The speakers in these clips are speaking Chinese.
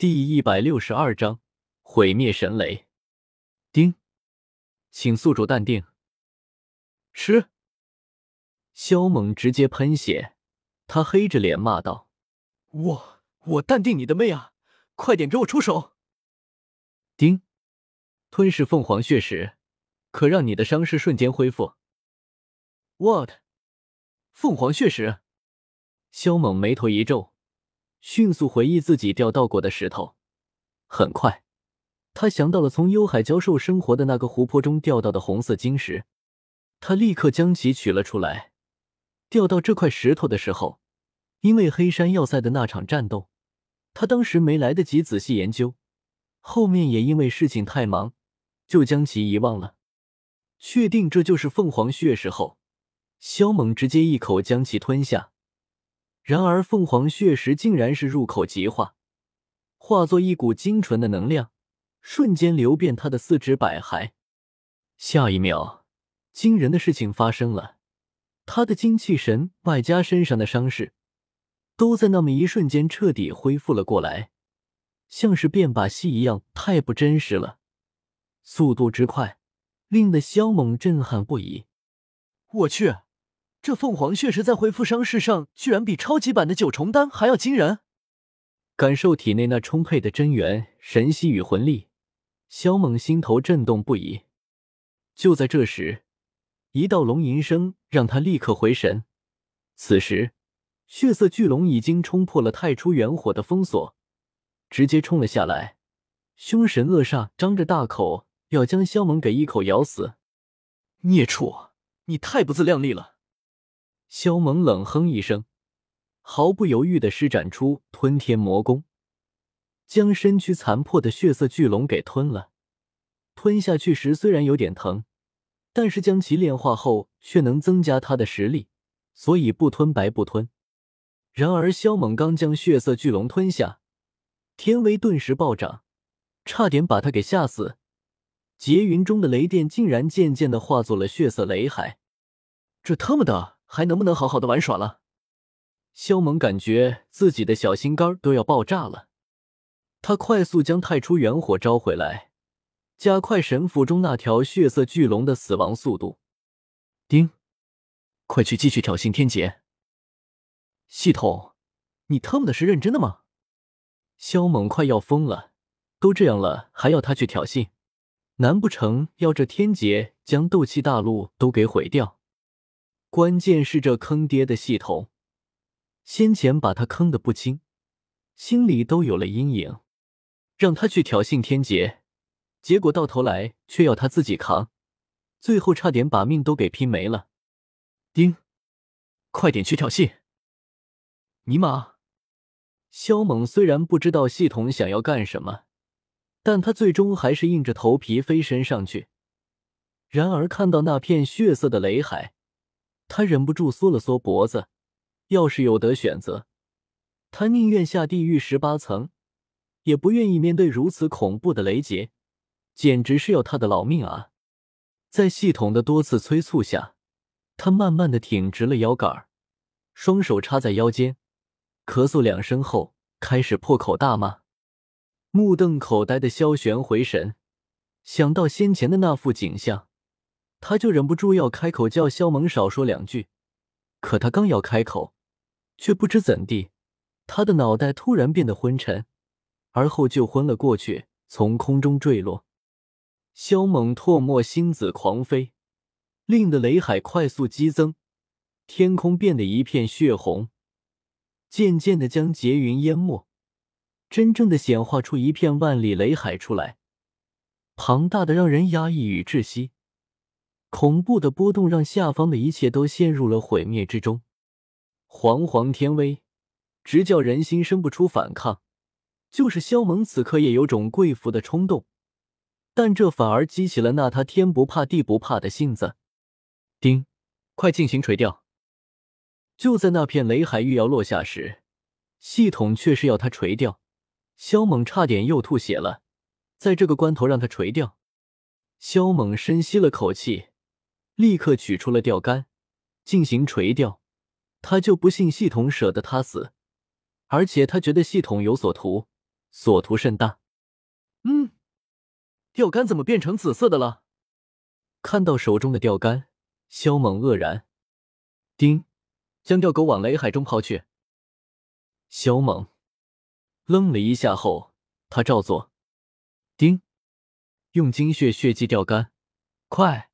第一百六十二章毁灭神雷。丁，请宿主淡定。吃。萧猛直接喷血，他黑着脸骂道：“我我淡定你的妹啊！快点给我出手！”丁，吞噬凤凰血石，可让你的伤势瞬间恢复。What？凤凰血石？萧猛眉头一皱，迅速回忆自己钓到过的石头。很快，他想到了从幽海蛟兽生活的那个湖泊中钓到的红色晶石，他立刻将其取了出来。钓到这块石头的时候，因为黑山要塞的那场战斗，他当时没来得及仔细研究，后面也因为事情太忙，就将其遗忘了。确定这就是凤凰血石后，萧猛直接一口将其吞下。然而，凤凰血石竟然是入口即化，化作一股精纯的能量，瞬间流遍他的四肢百骸。下一秒，惊人的事情发生了。他的精气神外加身上的伤势，都在那么一瞬间彻底恢复了过来，像是变把戏一样，太不真实了。速度之快，令得萧猛震撼不已。我去，这凤凰血石在恢复伤势上，居然比超级版的九重丹还要惊人！感受体内那充沛的真元神息与魂力，萧猛心头震动不已。就在这时。一道龙吟声让他立刻回神。此时，血色巨龙已经冲破了太初元火的封锁，直接冲了下来，凶神恶煞，张着大口要将萧猛给一口咬死。孽畜，你太不自量力了！萧猛冷哼一声，毫不犹豫的施展出吞天魔功，将身躯残破的血色巨龙给吞了。吞下去时虽然有点疼。但是将其炼化后，却能增加他的实力，所以不吞白不吞。然而，萧猛刚将血色巨龙吞下，天威顿时暴涨，差点把他给吓死。劫云中的雷电竟然渐渐的化作了血色雷海，这他妈的还能不能好好的玩耍了？萧猛感觉自己的小心肝都要爆炸了，他快速将太初元火招回来。加快神府中那条血色巨龙的死亡速度。丁，快去继续挑衅天劫！系统，你他妈的是认真的吗？萧猛快要疯了，都这样了还要他去挑衅？难不成要这天劫将斗气大陆都给毁掉？关键是这坑爹的系统，先前把他坑的不轻，心里都有了阴影，让他去挑衅天劫。结果到头来却要他自己扛，最后差点把命都给拼没了。丁，快点去挑衅！尼玛！萧猛虽然不知道系统想要干什么，但他最终还是硬着头皮飞身上去。然而看到那片血色的雷海，他忍不住缩了缩脖子。要是有得选择，他宁愿下地狱十八层，也不愿意面对如此恐怖的雷劫。简直是要他的老命啊！在系统的多次催促下，他慢慢的挺直了腰杆，双手插在腰间，咳嗽两声后，开始破口大骂。目瞪口呆的萧玄回神，想到先前的那副景象，他就忍不住要开口叫萧猛少说两句。可他刚要开口，却不知怎地，他的脑袋突然变得昏沉，而后就昏了过去，从空中坠落。萧猛唾沫星子狂飞，令得雷海快速激增，天空变得一片血红，渐渐的将劫云淹没，真正的显化出一片万里雷海出来，庞大的让人压抑与窒息，恐怖的波动让下方的一切都陷入了毁灭之中，煌煌天威，直叫人心生不出反抗。就是萧猛此刻也有种跪服的冲动。但这反而激起了那他天不怕地不怕的性子。丁，快进行垂钓！就在那片雷海欲要落下时，系统却是要他垂钓。萧猛差点又吐血了。在这个关头让他垂钓，萧猛深吸了口气，立刻取出了钓竿，进行垂钓。他就不信系统舍得他死，而且他觉得系统有所图，所图甚大。嗯，钓竿怎么变成紫色的了？看到手中的钓竿，萧猛愕然。丁，将钓钩往雷海中抛去。萧猛愣了一下后，他照做。丁，用精血血祭钓竿，快！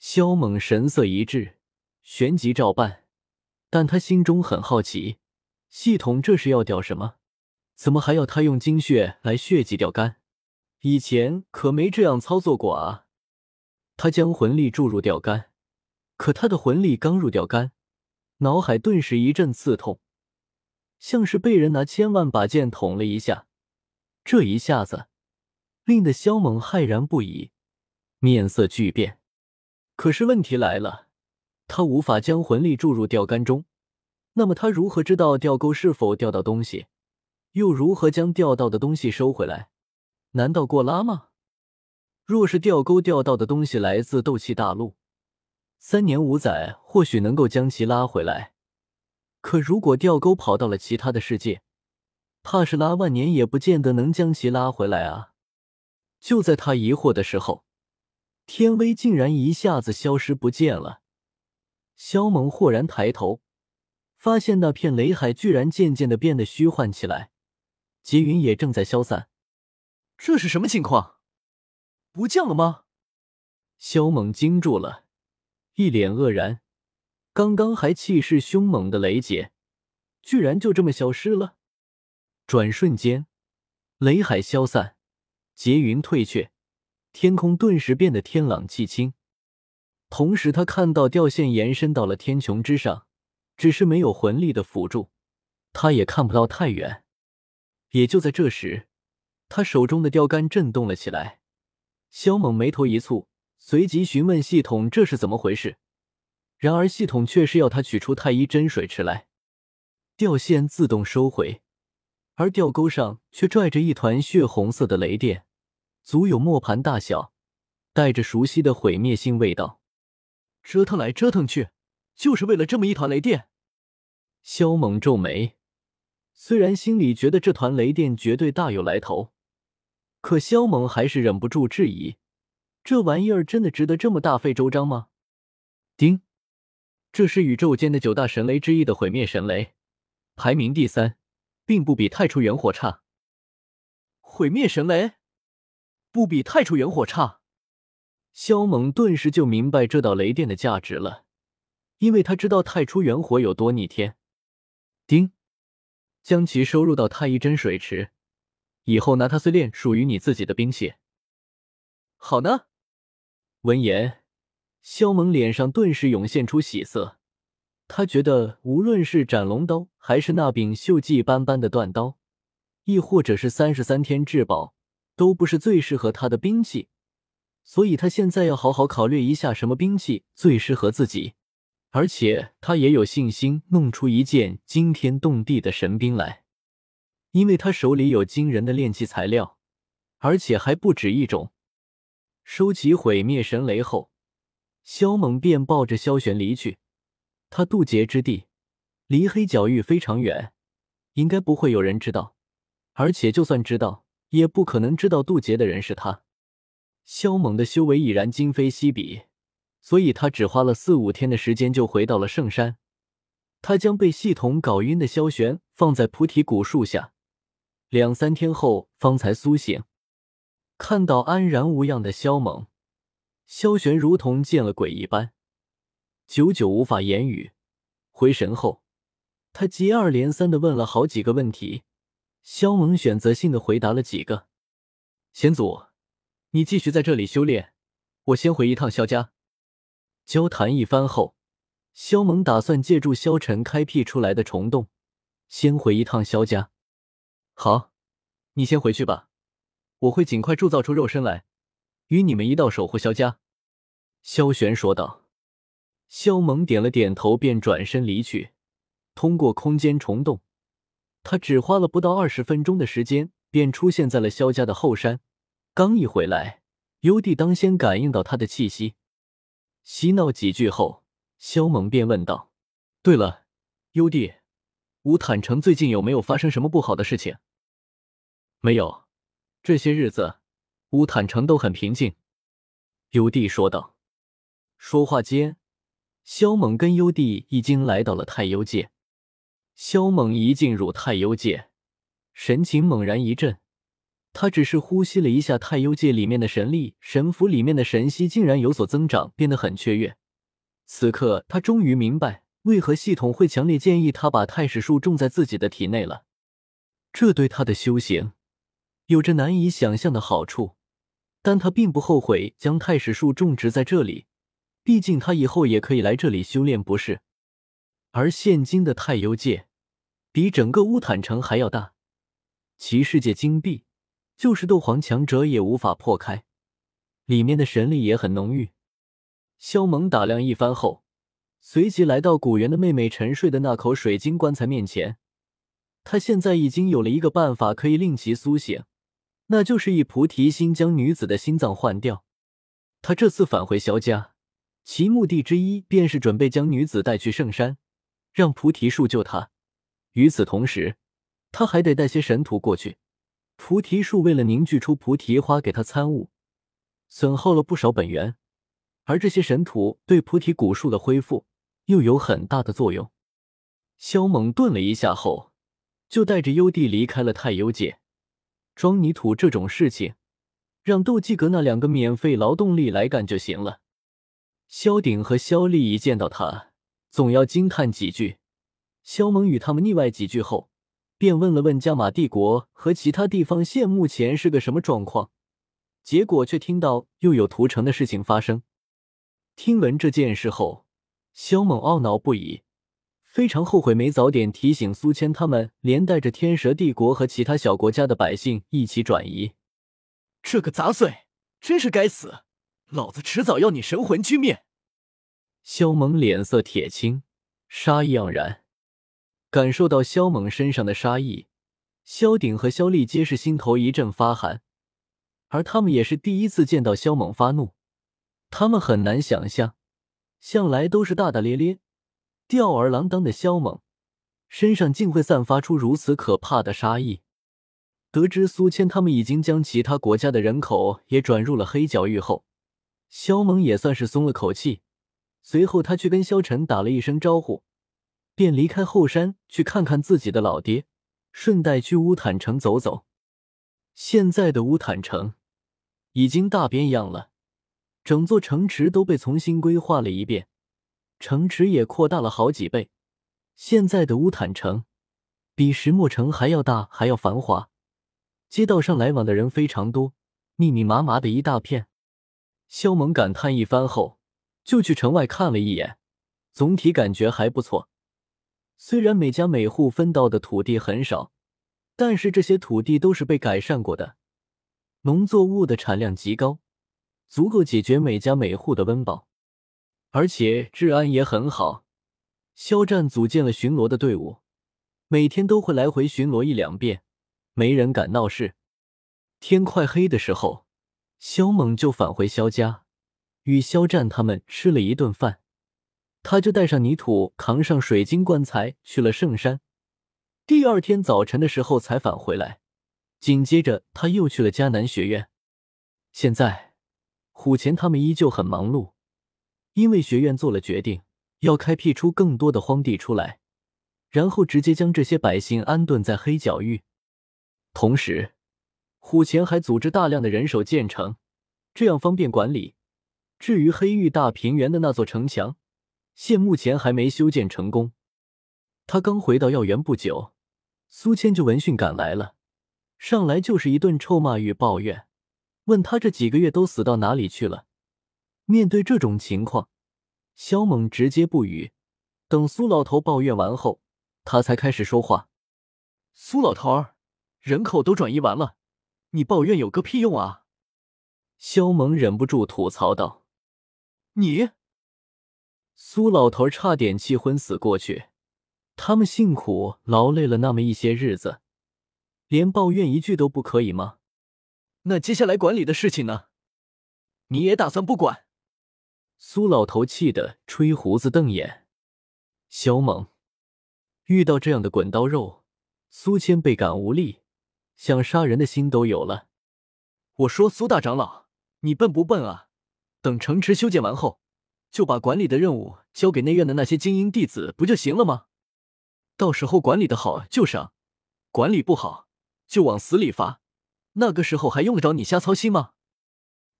萧猛神色一滞，旋即照办。但他心中很好奇，系统这是要钓什么？怎么还要他用精血来血祭钓竿？以前可没这样操作过啊！他将魂力注入钓竿，可他的魂力刚入钓竿，脑海顿时一阵刺痛，像是被人拿千万把剑捅了一下。这一下子，令得萧猛骇然不已，面色巨变。可是问题来了。他无法将魂力注入钓竿中，那么他如何知道钓钩是否钓到东西？又如何将钓到的东西收回来？难道过拉吗？若是钓钩钓到的东西来自斗气大陆，三年五载或许能够将其拉回来。可如果钓钩跑到了其他的世界，怕是拉万年也不见得能将其拉回来啊！就在他疑惑的时候，天威竟然一下子消失不见了。萧猛豁然抬头，发现那片雷海居然渐渐的变得虚幻起来，劫云也正在消散。这是什么情况？不降了吗？萧猛惊住了，一脸愕然。刚刚还气势凶猛的雷劫，居然就这么消失了。转瞬间，雷海消散，劫云退却，天空顿时变得天朗气清。同时，他看到吊线延伸到了天穹之上，只是没有魂力的辅助，他也看不到太远。也就在这时，他手中的钓竿震动了起来。萧猛眉头一蹙，随即询问系统这是怎么回事。然而系统却是要他取出太医真水池来。钓线自动收回，而钓钩上却拽着一团血红色的雷电，足有磨盘大小，带着熟悉的毁灭性味道。折腾来折腾去，就是为了这么一团雷电。萧猛皱眉，虽然心里觉得这团雷电绝对大有来头，可萧猛还是忍不住质疑：这玩意儿真的值得这么大费周章吗？丁，这是宇宙间的九大神雷之一的毁灭神雷，排名第三，并不比太初元火差。毁灭神雷，不比太初元火差。萧猛顿时就明白这道雷电的价值了，因为他知道太初元火有多逆天。丁，将其收入到太一真水池，以后拿它碎炼属于你自己的兵器。好呢。闻言，萧猛脸上顿时涌现出喜色，他觉得无论是斩龙刀，还是那柄锈迹斑斑的断刀，亦或者是三十三天至宝，都不是最适合他的兵器。所以他现在要好好考虑一下什么兵器最适合自己，而且他也有信心弄出一件惊天动地的神兵来，因为他手里有惊人的炼器材料，而且还不止一种。收起毁灭神雷后，萧猛便抱着萧玄离去。他渡劫之地离黑角域非常远，应该不会有人知道，而且就算知道，也不可能知道渡劫的人是他。萧猛的修为已然今非昔比，所以他只花了四五天的时间就回到了圣山。他将被系统搞晕的萧玄放在菩提古树下，两三天后方才苏醒。看到安然无恙的萧猛，萧玄如同见了鬼一般，久久无法言语。回神后，他接二连三的问了好几个问题，萧猛选择性的回答了几个。先祖。你继续在这里修炼，我先回一趟萧家。交谈一番后，萧猛打算借助萧晨开辟出来的虫洞，先回一趟萧家。好，你先回去吧，我会尽快铸造出肉身来，与你们一道守护萧家。”萧玄说道。萧猛点了点头，便转身离去。通过空间虫洞，他只花了不到二十分钟的时间，便出现在了萧家的后山。刚一回来，幽帝当先感应到他的气息，嬉闹几句后，萧猛便问道：“对了，幽帝，吴坦诚最近有没有发生什么不好的事情？”没有，这些日子乌坦城都很平静。”幽帝说道。说话间，萧猛跟幽帝已经来到了太幽界。萧猛一进入太幽界，神情猛然一震。他只是呼吸了一下太幽界里面的神力，神符里面的神息竟然有所增长，变得很雀跃。此刻，他终于明白为何系统会强烈建议他把太史术种在自己的体内了。这对他的修行有着难以想象的好处，但他并不后悔将太史术种植在这里。毕竟他以后也可以来这里修炼，不是？而现今的太幽界比整个乌坦城还要大，其世界金币就是斗皇强者也无法破开，里面的神力也很浓郁。萧猛打量一番后，随即来到古元的妹妹沉睡的那口水晶棺材面前。他现在已经有了一个办法可以令其苏醒，那就是以菩提心将女子的心脏换掉。他这次返回萧家。其目的之一便是准备将女子带去圣山，让菩提树救她。与此同时，他还得带些神土过去。菩提树为了凝聚出菩提花给他参悟，损耗了不少本源，而这些神土对菩提古树的恢复又有很大的作用。萧猛顿了一下后，就带着幽帝离开了太幽界。装泥土这种事情，让斗技阁那两个免费劳动力来干就行了。萧鼎和萧丽一见到他，总要惊叹几句。萧猛与他们腻歪几句后，便问了问加玛帝国和其他地方县目前是个什么状况。结果却听到又有屠城的事情发生。听闻这件事后，萧猛懊恼不已，非常后悔没早点提醒苏谦他们，连带着天蛇帝国和其他小国家的百姓一起转移。这个杂碎，真是该死！老子迟早要你神魂俱灭！萧猛脸色铁青，杀意盎然。感受到萧猛身上的杀意，萧鼎和萧丽皆是心头一阵发寒。而他们也是第一次见到萧猛发怒，他们很难想象，向来都是大大咧咧、吊儿郎当的萧猛，身上竟会散发出如此可怕的杀意。得知苏谦他们已经将其他国家的人口也转入了黑角域后，萧猛也算是松了口气，随后他去跟萧晨打了一声招呼，便离开后山去看看自己的老爹，顺带去乌坦城走走。现在的乌坦城已经大变样了，整座城池都被重新规划了一遍，城池也扩大了好几倍。现在的乌坦城比石墨城还要大，还要繁华，街道上来往的人非常多，密密麻麻的一大片。萧猛感叹一番后，就去城外看了一眼，总体感觉还不错。虽然每家每户分到的土地很少，但是这些土地都是被改善过的，农作物的产量极高，足够解决每家每户的温饱，而且治安也很好。肖战组建了巡逻的队伍，每天都会来回巡逻一两遍，没人敢闹事。天快黑的时候。肖猛就返回肖家，与肖战他们吃了一顿饭，他就带上泥土，扛上水晶棺材去了圣山。第二天早晨的时候才返回来，紧接着他又去了迦南学院。现在虎钳他们依旧很忙碌，因为学院做了决定，要开辟出更多的荒地出来，然后直接将这些百姓安顿在黑角域，同时。虎钳还组织大量的人手建城，这样方便管理。至于黑域大平原的那座城墙，现目前还没修建成功。他刚回到药园不久，苏谦就闻讯赶来了，上来就是一顿臭骂与抱怨，问他这几个月都死到哪里去了。面对这种情况，肖猛直接不语。等苏老头抱怨完后，他才开始说话：“苏老头儿，人口都转移完了。”你抱怨有个屁用啊！肖猛忍不住吐槽道：“你，苏老头差点气昏死过去。他们辛苦劳累了那么一些日子，连抱怨一句都不可以吗？那接下来管理的事情呢？你也打算不管？”苏老头气得吹胡子瞪眼。小猛遇到这样的滚刀肉，苏谦倍感无力。想杀人的心都有了。我说苏大长老，你笨不笨啊？等城池修建完后，就把管理的任务交给内院的那些精英弟子，不就行了吗？到时候管理的好就赏，管理不好就往死里罚。那个时候还用得着你瞎操心吗？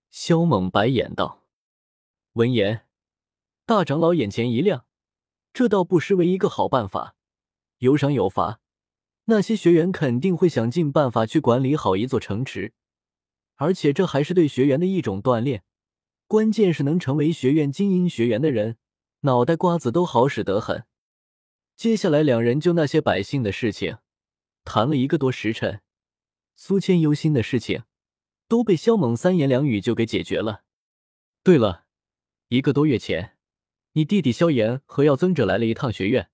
萧猛白眼道。闻言，大长老眼前一亮，这倒不失为一个好办法。有赏有罚，那些学员肯定会想尽办法去管理好一座城池，而且这还是对学员的一种锻炼。关键是能成为学院精英学员的人，脑袋瓜子都好使得很。接下来，两人就那些百姓的事情谈了一个多时辰。苏谦忧心的事情都被萧猛三言两语就给解决了。对了，一个多月前，你弟弟萧炎和药尊者来了一趟学院，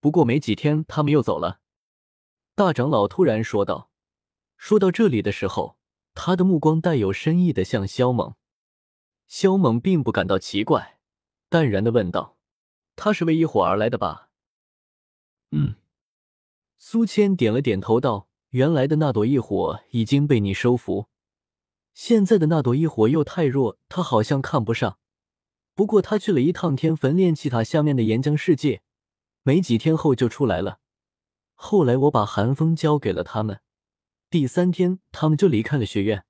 不过没几天他们又走了。大长老突然说道。说到这里的时候，他的目光带有深意的向萧猛。萧猛并不感到奇怪，淡然的问道：“他是为一伙而来的吧？”嗯，苏谦点了点头道：“原来的那朵异火已经被你收服，现在的那朵异火又太弱，他好像看不上。不过他去了一趟天焚炼气塔下面的岩浆世界，没几天后就出来了。后来我把寒风交给了他们，第三天他们就离开了学院，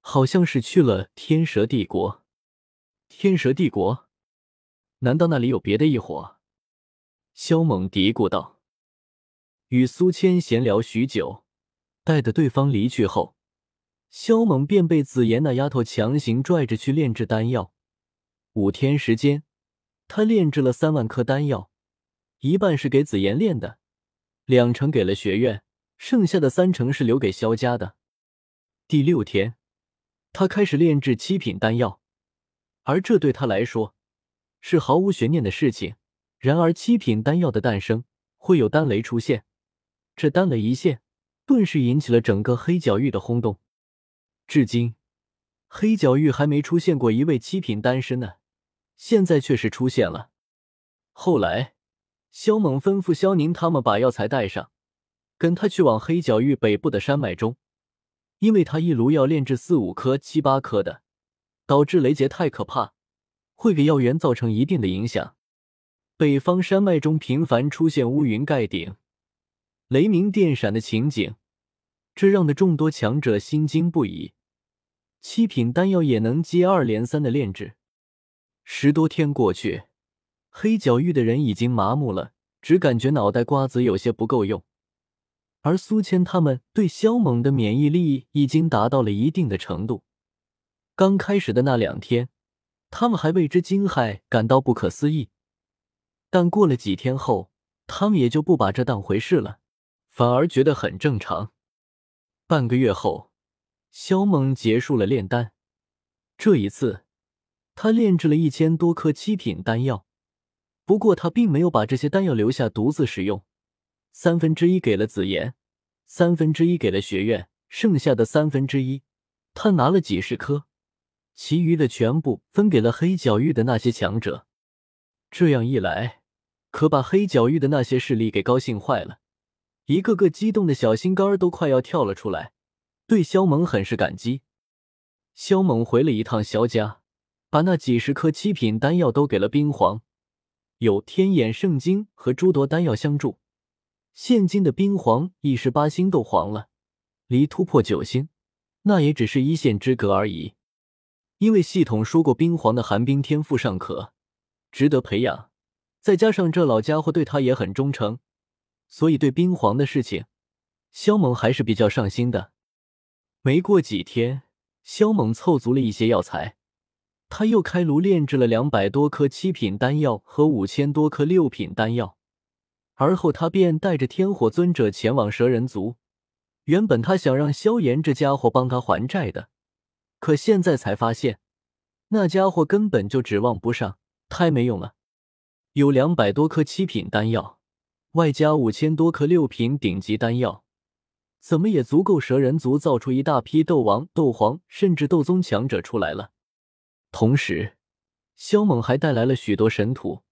好像是去了天蛇帝国。天蛇帝国？难道那里有别的异火？”萧猛嘀咕道。与苏谦闲聊许久，待得对方离去后，萧猛便被紫妍那丫头强行拽着去炼制丹药。五天时间，他炼制了三万颗丹药，一半是给紫妍炼的，两成给了学院，剩下的三成是留给萧家的。第六天，他开始炼制七品丹药，而这对他来说是毫无悬念的事情。然而，七品丹药的诞生会有丹雷出现。这丹雷一现，顿时引起了整个黑角域的轰动。至今，黑角域还没出现过一位七品丹师呢，现在却是出现了。后来，萧猛吩咐萧宁他们把药材带上，跟他去往黑角域北部的山脉中，因为他一炉要炼制四五颗、七八颗的，导致雷劫太可怕，会给药源造成一定的影响。北方山脉中频繁出现乌云盖顶。雷鸣电闪的情景，这让的众多强者心惊不已。七品丹药也能接二连三的炼制。十多天过去，黑角域的人已经麻木了，只感觉脑袋瓜子有些不够用。而苏谦他们对萧猛的免疫力已经达到了一定的程度。刚开始的那两天，他们还为之惊骇，感到不可思议。但过了几天后，他们也就不把这当回事了。反而觉得很正常。半个月后，肖猛结束了炼丹。这一次，他炼制了一千多颗七品丹药。不过，他并没有把这些丹药留下独自使用，三分之一给了紫妍，三分之一给了学院，剩下的三分之一，他拿了几十颗，其余的全部分给了黑角域的那些强者。这样一来，可把黑角域的那些势力给高兴坏了。一个个激动的小心肝都快要跳了出来，对萧猛很是感激。萧猛回了一趟萧家，把那几十颗七品丹药都给了冰皇，有天眼圣经和诸多丹药相助，现今的冰皇已是八星斗皇了，离突破九星那也只是一线之隔而已。因为系统说过，冰皇的寒冰天赋尚可，值得培养，再加上这老家伙对他也很忠诚。所以，对冰皇的事情，萧猛还是比较上心的。没过几天，萧猛凑足了一些药材，他又开炉炼制了两百多颗七品丹药和五千多颗六品丹药。而后，他便带着天火尊者前往蛇人族。原本他想让萧炎这家伙帮他还债的，可现在才发现，那家伙根本就指望不上，太没用了。有两百多颗七品丹药。外加五千多颗六品顶级丹药，怎么也足够蛇人族造出一大批斗王、斗皇甚至斗宗强者出来了。同时，萧猛还带来了许多神土，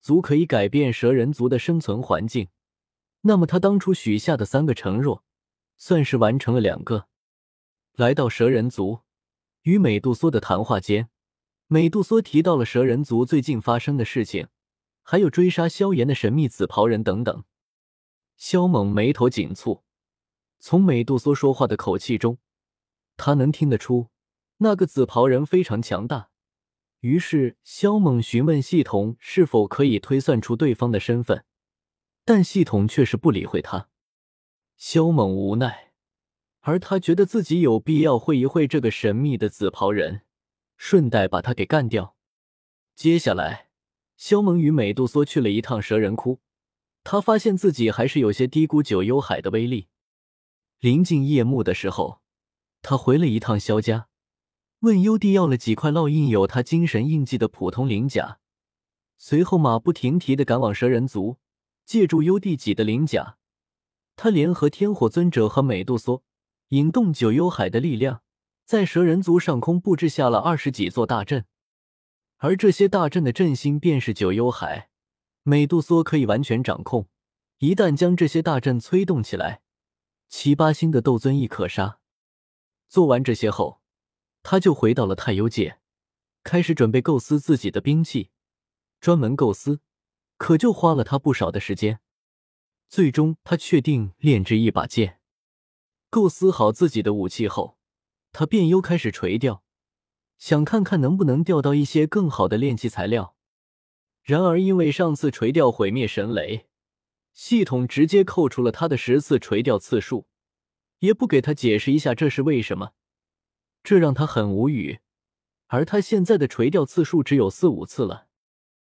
足可以改变蛇人族的生存环境。那么，他当初许下的三个承诺，算是完成了两个。来到蛇人族，与美杜莎的谈话间，美杜莎提到了蛇人族最近发生的事情，还有追杀萧炎的神秘紫袍人等等。萧猛眉头紧蹙，从美杜莎说话的口气中，他能听得出那个紫袍人非常强大。于是，萧猛询问系统是否可以推算出对方的身份，但系统却是不理会他。萧猛无奈，而他觉得自己有必要会一会这个神秘的紫袍人，顺带把他给干掉。接下来，萧猛与美杜莎去了一趟蛇人窟，他发现自己还是有些低估九幽海的威力。临近夜幕的时候，他回了一趟萧家。问幽帝要了几块烙印有他精神印记的普通灵甲，随后马不停蹄的赶往蛇人族，借助幽帝己的灵甲，他联合天火尊者和美杜莎，引动九幽海的力量，在蛇人族上空布置下了二十几座大阵，而这些大阵的阵心便是九幽海，美杜莎可以完全掌控。一旦将这些大阵催动起来，七八星的斗尊亦可杀。做完这些后。他就回到了太幽界，开始准备构思自己的兵器。专门构思，可就花了他不少的时间。最终，他确定炼制一把剑。构思好自己的武器后，他便又开始垂钓，想看看能不能钓到一些更好的炼器材料。然而，因为上次垂钓毁灭神雷，系统直接扣除了他的十次垂钓次数，也不给他解释一下这是为什么。这让他很无语，而他现在的垂钓次数只有四五次了。